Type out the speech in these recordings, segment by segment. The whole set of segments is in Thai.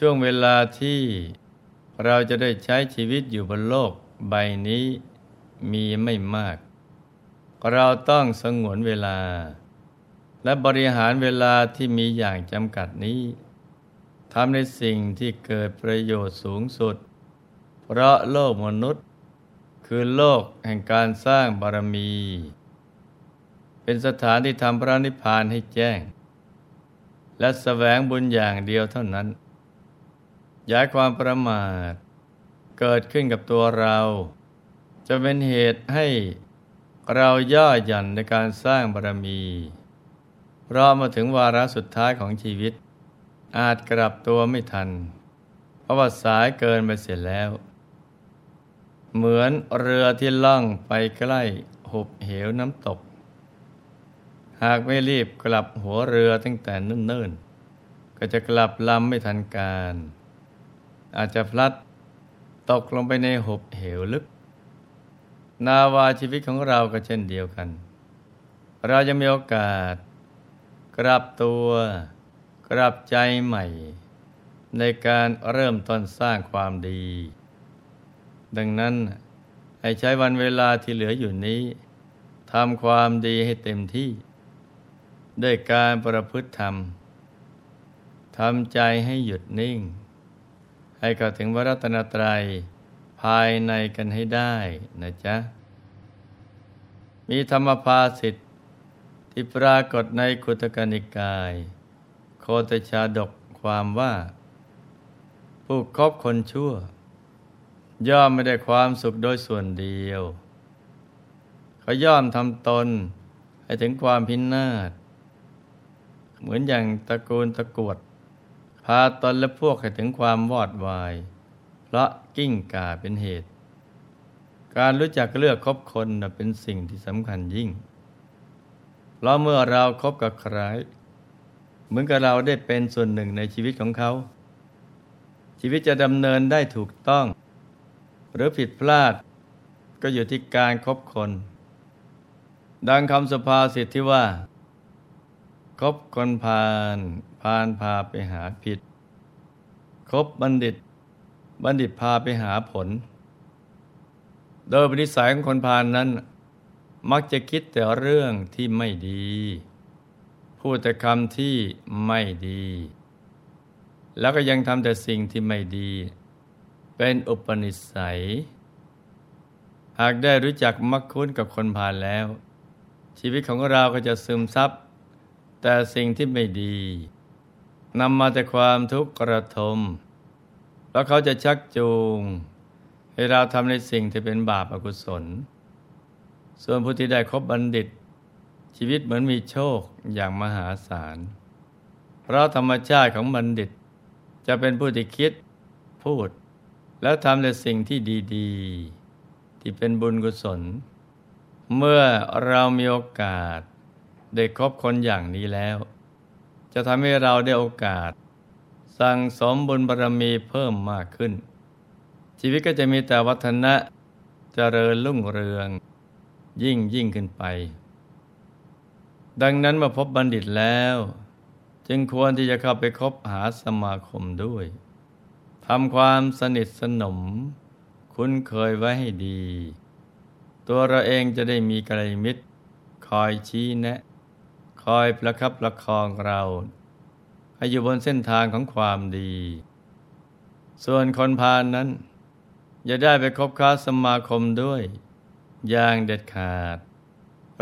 ช่วงเวลาที่เราจะได้ใช้ชีวิตอยู่บนโลกใบนี้มีไม่มาก เราต้องสงวนเวลา และบริหารเวลาที่มีอย่างจำกัดนี้ทำในสิ่งที่เกิดประโยชน์สูงสุด เพราะโลกมนุษย์ คือโลกแห่งการสร้างบารมี เป็นสถานที่ทำพระนิพพานให้แจ้ง และสแสวงบุญอย่างเดียวเท่านั้น ย้ายความประมาท เกิดขึ้นกับตัวเรา จะเป็นเหตุให้เราย่อหย่อนในการสร้างบารมีรอมาถึงวาระสุดท้ายของชีวิต อาจกลับตัวไม่ทัน เพราะว่าสายเกินไปเสียแล้ว เหมือนเรือที่ล่องไปใกล้หุบเหวน้ำตก หากไม่รีบกลับหัวเรือตั้งแต่เนิ่นๆ ก็จะกลับลำไม่ทันการ อาจจะพลัดตกลงไปในหุบเหวลึก นาวาชีวิตของเราก็เช่นเดียวกัน เราจะมีโอกาส กลับตัว กลับใจใหม่ ในการเริ่มต้นสร้างความดี ดังนั้นให้ใช้วันเวลาที่เหลืออยู่นี้ทำความดีให้เต็มที่ ด้วยการประพฤติธรรมทำใจให้หยุดนิ่ง ให้เข้าถึงวรัตนตรัย ภายในกันให้ได้นะจ๊ะ มีธรรมภาสิทธิ์ที่ปรากฏในคุตกนิกาย โคตชาดกความว่า ผู้คบคนชั่ว ย่อมไม่ได้ความสุขโดยส่วนเดียว เขาย่อมทำตนให้ถึงความพินาศเหมือนอย่างตระกูลตะกวด พาตนและพวกให้ถึงความวอดวาย เพราะกิ้งก่าเป็นเหตุ การรู้จักเลือกคบคนเป็นสิ่งที่สำคัญยิ่ง เพราะเมื่อเราครบกับใครเหมือนกับเราได้เป็นส่วนหนึ่งในชีวิตของเขา ชีวิตจะดำเนินได้ถูกต้อง หรือผิดพลาด ก็อยู่ที่การครบคน ดังคำสุภาษิตที่ว่า คบคนพาลพานพาไปหาผิด คบบัณฑิต บัณฑิตพาไปหาผล โดยปณิสัยของคนพานนั้น มักจะคิดแต่เรื่องที่ไม่ดี พูดแต่คำที่ไม่ดี แล้วก็ยังทำแต่สิ่งที่ไม่ดี เป็นอุปนิสัย หากได้รู้จักมักคุ้นกับคนพาลแล้วชีวิตของเราก็จะซึมซับ แต่สิ่งที่ไม่ดีนำมาแต่ความทุกข์กระทม แล้วเขาจะชักจูง ให้เราทำในสิ่งที่เป็นบาปอกุศล ส่วนผู้ที่ได้คบบัณฑิต ชีวิตเหมือนมีโชคอย่างมหาศาล เพราะธรรมชาติของบัณฑิต จะเป็นผู้ที่คิด พูด แล้วทำในสิ่งที่ดี ๆ ที่เป็นบุญกุศล เมื่อเรามีโอกาส ได้คบคนอย่างนี้แล้ว จะทำให้เราได้โอกาส สั่งสมบุญบารมีเพิ่มมากขึ้น ชีวิตก็จะมีแต่วัฒนะเจริญรุ่งเรือง ยิ่งยิ่งขึ้นไป ดังนั้นเมื่อพบบัณฑิตแล้ว จึงควรที่จะเข้าไปคบหาสมาคมด้วยทำความสนิทสนม คุ้นเคยไว้ให้ดี ตัวเราเองจะได้มีกัลยมิตร คอยชี้แนะ อยประคับประคองเราให้อยู่บนเส้นทางของความดี ส่วนคนพาลนนั้น อย่าได้ไปคบค้าสมาคมด้วย อย่างเด็ดขาด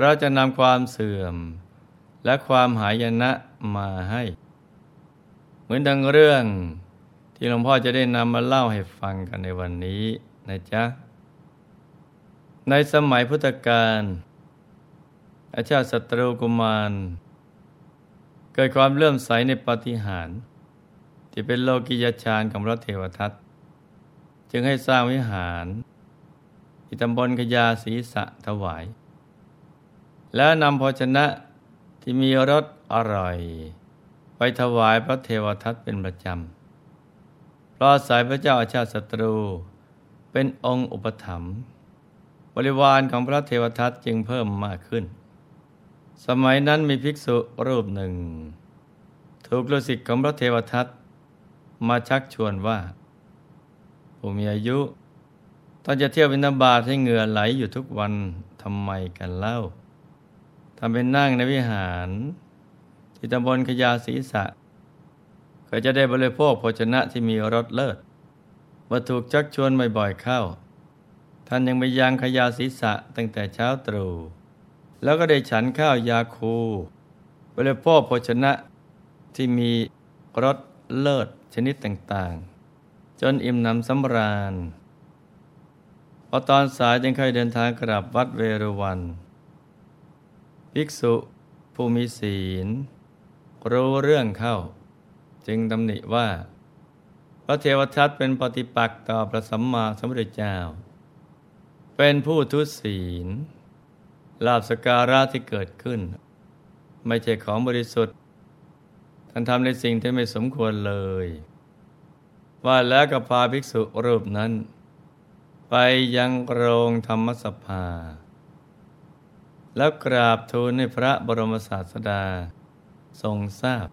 เราจะนำความเสื่อม และความหายนะมาให้ เหมือนดังเรื่องที่หลวงพ่อจะได้นำมาเล่าให้ฟังกันในวันนี้นะจ๊ะ ในสมัยพุทธกาล อาชาติศัตรูกุมาร เกิดความเลื่อมใสในปฏิหาร ที่เป็นโลกิยชานของพระเทวทัตจึงให้สร้างวิหารที่ตำบลขยาศีสะถวาย แล้วนำภชนะที่มีรสอร่อย ไปถวายพระเทวทัตเป็นประจำเพราะสายพระเจ้าอาชาติศัตรูเป็นองค์อุปถัมภ์บริวารของพระเทวทัตจึงเพิ่มมากขึ้น สมัยนั้นมีภิกษุรูปหนึ่ง ถูกฤาษีของพระเทวทัตมาชักชวนว่าผู้มีอายุตอนจะเที่ยวบินาบาตให้เหงื่อไหลอยู่ทุกวันทำไมกันเล่าทำเป็นนั่งในวิหาร ที่ตำบลขยาศีษะก็จะได้บริโภคโภชนะที่มีรสเลิศมาถูกชักชวนบ่อยๆเข้า ท่านยังไปยังขยาศีษะตั้งแต่เช้าตรู่ แล้วก็ได้ฉันข้าวยาคูบริโภคโภชนะที่มีรสเลิศชนิดต่างๆ จนอิ่มหนำสำราญ พอตอนสายจึงค่อยเดินทางกลับวัดเวรุวัน ภิกษุผู้มีศีล รู้เรื่องเข้า จึงตำหนิว่า พระเทวทัตเป็นปฏิปักษ์ต่อพระสัมมาสัมพุทธเจ้า เป็นผู้ทุศีล ลาบสการะที่เกิดขึ้น ไม่ใช่ของบริสุทธิ์ ท่านทำในสิ่งที่ไม่สมควรเลย ว่าแล้วก็พาภิกษุรูปนั้น ไปยังโรงธรรมสภา แล้วกราบทูลให้พระบรมศาสดาทรงทราบ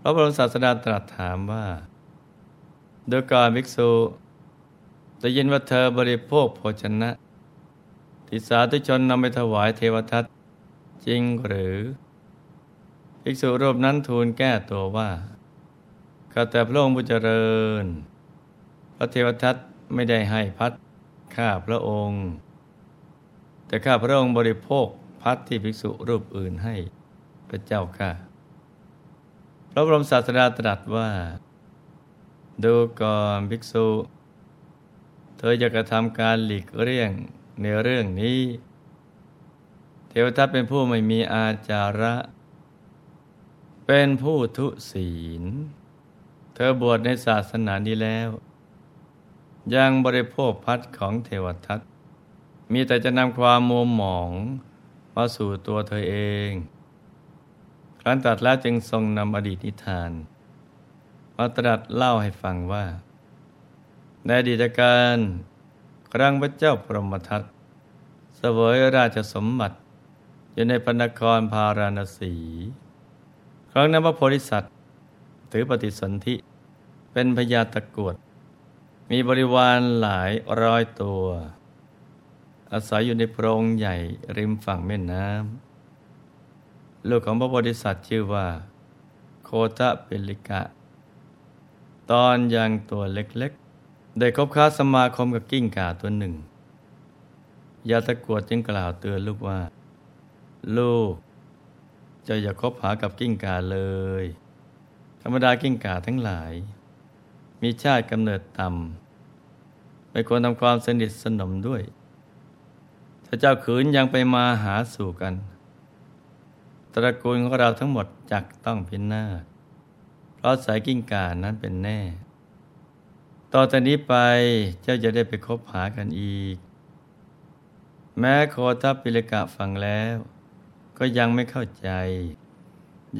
พระบรมศาสดาตรัสถามว่าโดยการภิกษุได้ยินว่าเธอบริโภคโภชนะ ที่สาธุชนนำไปถวายเทวทัตจริงหรือภิกษุรูปนั้นทูลแก้ตัวว่าข้าแต่พระองค์ผู้เจริญ พระเทวทัตไม่ได้ให้พัดข้าพระองค์ แต่ข้าพระองค์บริโภคพัดที่ภิกษุรูปอื่นให้พระเจ้าข้าพระบรมศาสดาตรัสว่า ดูก่อนภิกษุ เธอจะกระทำการหลีกเลี่ยง ในเรื่องนี้ เทวทัตเป็นผู้ไม่มีอาจาระ เป็นผู้ทุศีล เธอบวชในศาสนานี้แล้ว ยังบริโภคพัดของเทวทัตมีแต่จะนำความมัวหมองมาสู่ตัวเธอเอง ครั้นตัดแล้วจึงทรงนำอดีตนิทานมาตรัสเล่าให้ฟังว่า ในอดีตการ ครั้งพระเจ้าพรหมทัตเสวยราชสมบัติ อยู่ในพนครพาราณสี ครั้งนั้นพระโพธิสัตว์ถือปฏิสนธิเป็นพญาตะกวด มีบริวารหลายร้อยตัว อาศัยอยู่ในโพรงใหญ่ริมฝั่งแม่น้ำลูกของพระโพธิสัตว์ชื่อว่า โคตะเปลิกะ ตอนยังตัวเล็ก ได้คบค้าสมาคมกับกิ้งก่าตัวหนึ่ง ยาตะกวดจึงกล่าวเตือนลูกว่า ลูก จะอย่าคบหากับกิ้งก่าเลย ธรรมดากิ้งก่าทั้งหลาย มีชาติกำเนิดต่ำไม่ควรทำความสนิทสนมด้วย ถ้าเจ้าขืนยังไปมาหาสู่กัน ตระกูลของเราทั้งหมดจักต้องพินาศเพราะสายกิ้งก่านั้นเป็นแน่ ต่อจากนี้ไปเจ้าจะได้ไปคบหากันอีก แม้โคทัพปิลกะฟังแล้ว ก็ยังไม่เข้าใจ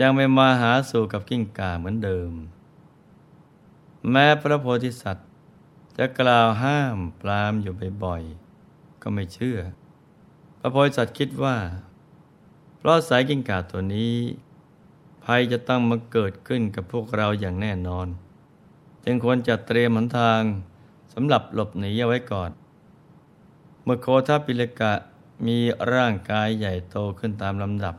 ยังไม่มาหาสู่กับกิ้งก่าเหมือนเดิม แม้พระโพธิสัตว์ จะกล่าวห้ามปรามอยู่บ่อยๆก็ไม่เชื่อ พระโพธิสัตว์คิดว่า เพราะสายกิ้งก่าตัวนี้ ภัยจะต้องมาเกิดขึ้นกับพวกเราอย่างแน่นอน จึงควรจัดเตรียมหนทางสำหรับหลบหนีเอาไว้ก่อน เมื่อโคทัปิเลกะมีร่างกายใหญ่โตขึ้นตามลำดับ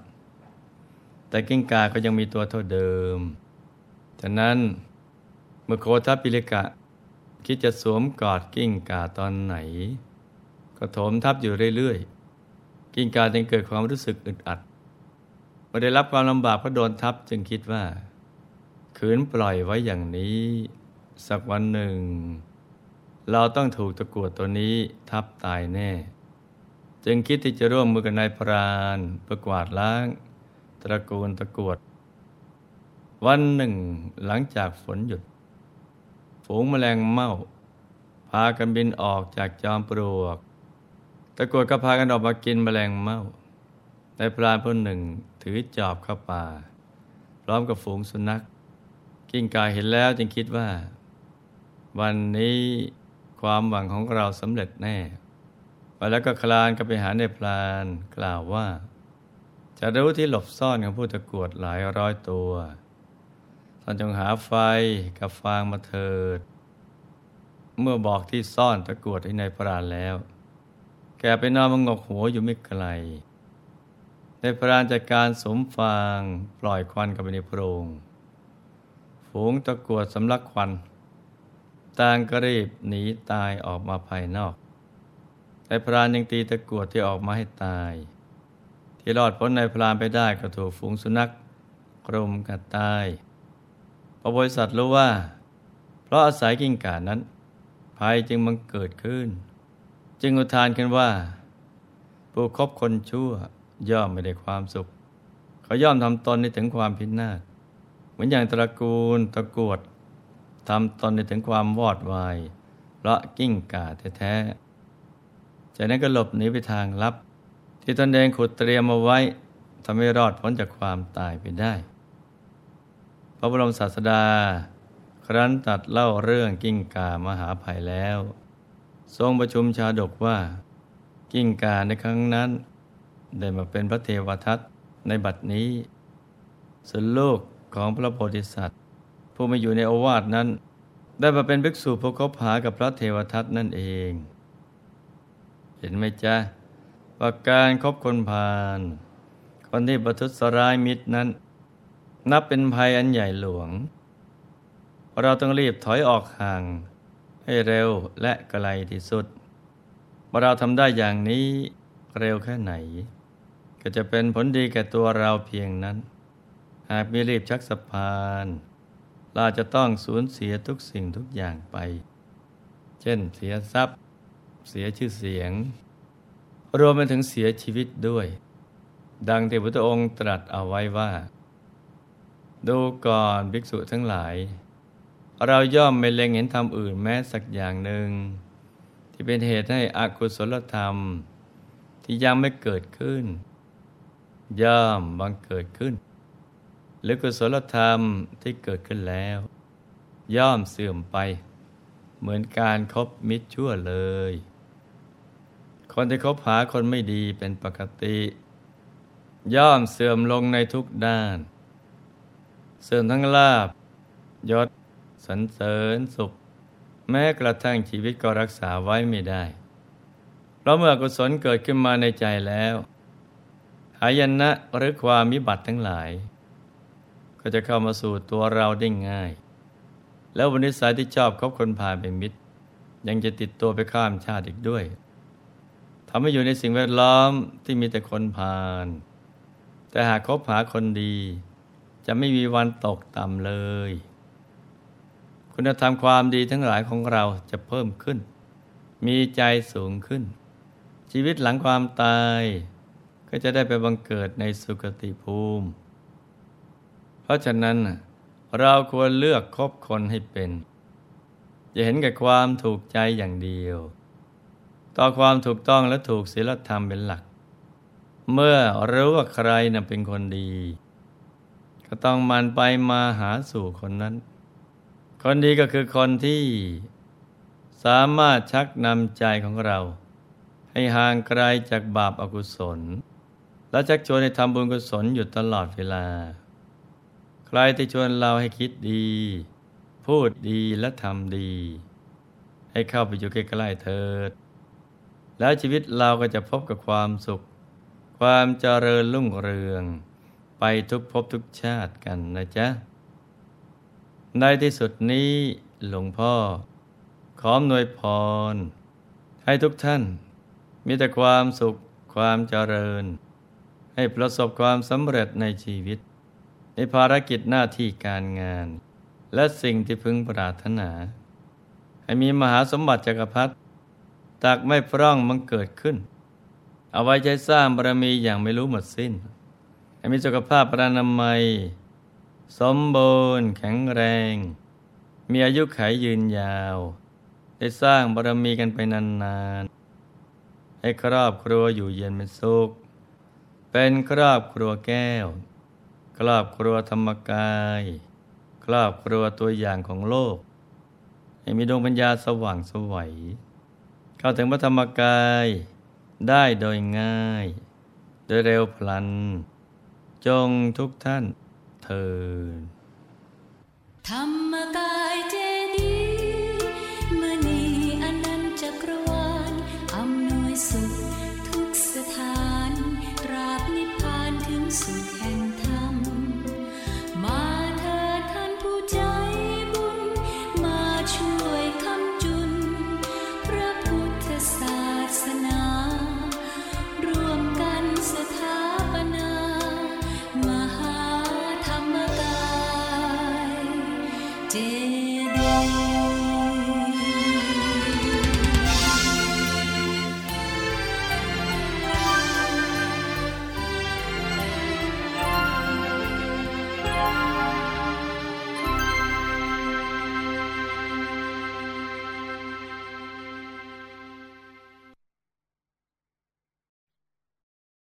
แต่กิ้งกาก็ยังมีตัวเท่าเดิม ฉะนั้นเมื่อโคทัปิเลกะ คิดจะสวมกอดกิ้งกาตอนไหน ก็โถมทับอยู่เรื่อยๆ กิ้งกาจึงเกิดความรู้สึกอึดอัดเมื่อได้รับความลำบากเพราะโดนทับจึงคิดว่า ขืนปล่อยไว้อย่างนี้ สักวันหนึ่ง เราต้องถูกตะกวดตัวนี้ทับตายแน่ จึงคิดที่จะร่วมมือกับนายพรานประกวาดล้าง ตระกูลตะกวด วันหนึ่งหลังจากฝนหยุด ฝูงแมลงเม่า พากันบินออกจากจอมปลวก ตะกวดก็พากันออกมากินแมลงเม่านายพรานผู้หนึ่งถือจอบเข้าป่า พร้อมกับฝูงสุนัข กิ้งก่าเห็นแล้วจึงคิดว่า วันนี้ความหวังของเราสำเร็จแน่ไปแล้วก็คลานก็ไปหาในพลานกล่าวว่า จะรู้ที่หลบซ่อนของผู้ตะกวดหลายร้อยตัวท่านจงหาไฟกับฟางมาเถิด เมื่อบอกที่ซ่อนตะกรวดให้ในพรานแล้ว แกไปนอนมงกหัวอยู่ไม่ไกลในพรานจัดการสมฟางปล่อยควันกับไปในโพรง ฝูงตะกรวดสำลักควัน ต่างก็รีบหนีตายออกมาภายนอกในพรานยังตีตะกรวดที่ออกมาให้ตาย ที่รอดพ้นในพรานไปได้ก็ถูกฝูงสุนัขกรุมกัดตายพอบริษัทรู้ว่า เพราะอาศัยกิ่งกานั้น ภัยจึงมังเกิดขึ้น จึงอุทานขึ้นว่า ผู้คบคนชั่วย่อมไม่ได้ความสุข เขาย่อมทำตนในถึงความพินาศเหมือนอย่างตระกูลตะกวด ทำตนในถึงความวอดวายเพราะกิ้งก่าแท้ๆจากนั้นก็หลบหนีไปทางลับ ที่ตนเองขุดเตรียมมาไว้ทำให้รอดพ้นจากความตายไปได้ พระบรมศาสดา ครั้นตัดเล่าเรื่องกิ้งกามหาภัยแล้ว ทรงประชุมชาดกว่า กิ้งกาในครั้งนั้น ได้มาเป็นพระเทวทัตในบัดนี้ส่วนลูกของพระโพธิสัตว์ ผู้มาอยู่ในโอวาทนั้น ได้มาเป็นภิกษุผู้คบหากับพระเทวทัตนั่นเอง เห็นไหมจ๊ะว่าการครบคนพาลคนที่ประทุษร้ายมิตรนั้น นับเป็นภัยอันใหญ่หลวง เราต้องรีบถอยออกห่าง ให้เร็วและไกลที่สุด เราทำได้อย่างนี้เร็วแค่ไหน ก็จะเป็นผลดีแก่ตัวเราเพียงนั้น หากม่รีบชักสะพาน เราจะต้องสูญเสียทุกสิ่งทุกอย่างไป เช่นเสียทรัพย์ เสียชื่อเสียง รวมไปถึงเสียชีวิตด้วย ดังที่พระองค์ตรัสเอาไว้ว่า ดูก่อนภิกษุทั้งหลาย เราย่อมไม่เล็งเห็นธรรมอื่นแม้สักอย่างหนึ่ง ที่เป็นเหตุให้อกุศลธรรม ที่ยังไม่เกิดขึ้น ย่อมบังเกิดขึ้น หรือกุศลธรรมที่เกิดขึ้นแล้ว ย่อมเสื่อมไป เหมือนการครบมิตรชั่วเลย คนที่คบหาคนไม่ดีเป็นปกติ ย่อมเสื่อมลงในทุกด้าน เสื่อมทั้งลาบยศสันเสริญสุข แม้กระทั่งชีวิตก็รักษาไว้ไม่ได้ เพราะเมื่อกุศลเกิดขึ้นมาในใจแล้วหายนะหรือความมิบัติทั้งหลาย ก็จะเข้ามาสู่ตัวเราได้ง่าย แล้ววันนิสัยที่ชอบคบคนพาเป็นมิตร ยังจะติดตัวไปข้ามชาติอีกด้วยทำให้อยู่ในสิ่งแวดล้อมที่มีแต่คนพาลแต่หากคบหาคนดี จะไม่มีวันตกต่ำเลย คุณธรรมความดีทั้งหลายของเราจะเพิ่มขึ้น มีใจสูงขึ้น ชีวิตหลังความตาย ก็จะได้ไปบังเกิดในสุคติภูมิ ราะฉะนั้นเราควรเลือกคบคนให้เป็นอย่าเห็นแก่ความถูกใจอย่างเดียว ต่อความถูกต้องและถูกศีลธรรมเป็นหลัก เมื่อรู้ว่าใครนะเป็นคนดี ก็ต้องมันไปมาหาสู่คนนั้น คนดีก็คือคนที่สามารถชักนำใจของเรา ให้ห่างไกลจากบาปอากุศล และชักชวนให้ทำบุญกุศลอยู่ตลอดเวลา ใครที่ชวนเราให้คิดดี พูดดีและทำดี ให้เข้าไปอยู่ใกล้ๆเถิด แล้วชีวิตเราก็จะพบกับความสุข ความเจริญรุ่งเรือง ไปทุกภพทุกชาติกันนะจ๊ะ ในที่สุดนี้หลวงพ่อ ขอหนวยพร ให้ทุกท่าน มีแต่ความสุขความเจริญ ให้ประสบความสำเร็จในชีวิต ภารกิจหน้าที่การงาน และสิ่งที่พึงปรารถนา ให้มีมหาสมบัติจักรพรรดิตักไม่พร่องมันเกิดขึ้น เอาไว้ใจสร้างบารมีอย่างไม่รู้หมดสิ้น ให้มีสุขภาพปรานามัย สมบูรณ์แข็งแรง มีอายุขัยยืนยาว ได้สร้างบารมีกันไปนานๆ ให้ครอบครัวอยู่เย็นเป็นสุข เป็นครอบครัวแก้ว ครอบครัวธรรมกาย ครอบครัวตัวอย่างของโลก ให้มีดวงปัญญาสว่างสวัย เข้าถึงพระธรรมกายได้โดยง่าย โดยเร็วพลัน จงทุกท่านเทินธรรมกายเจ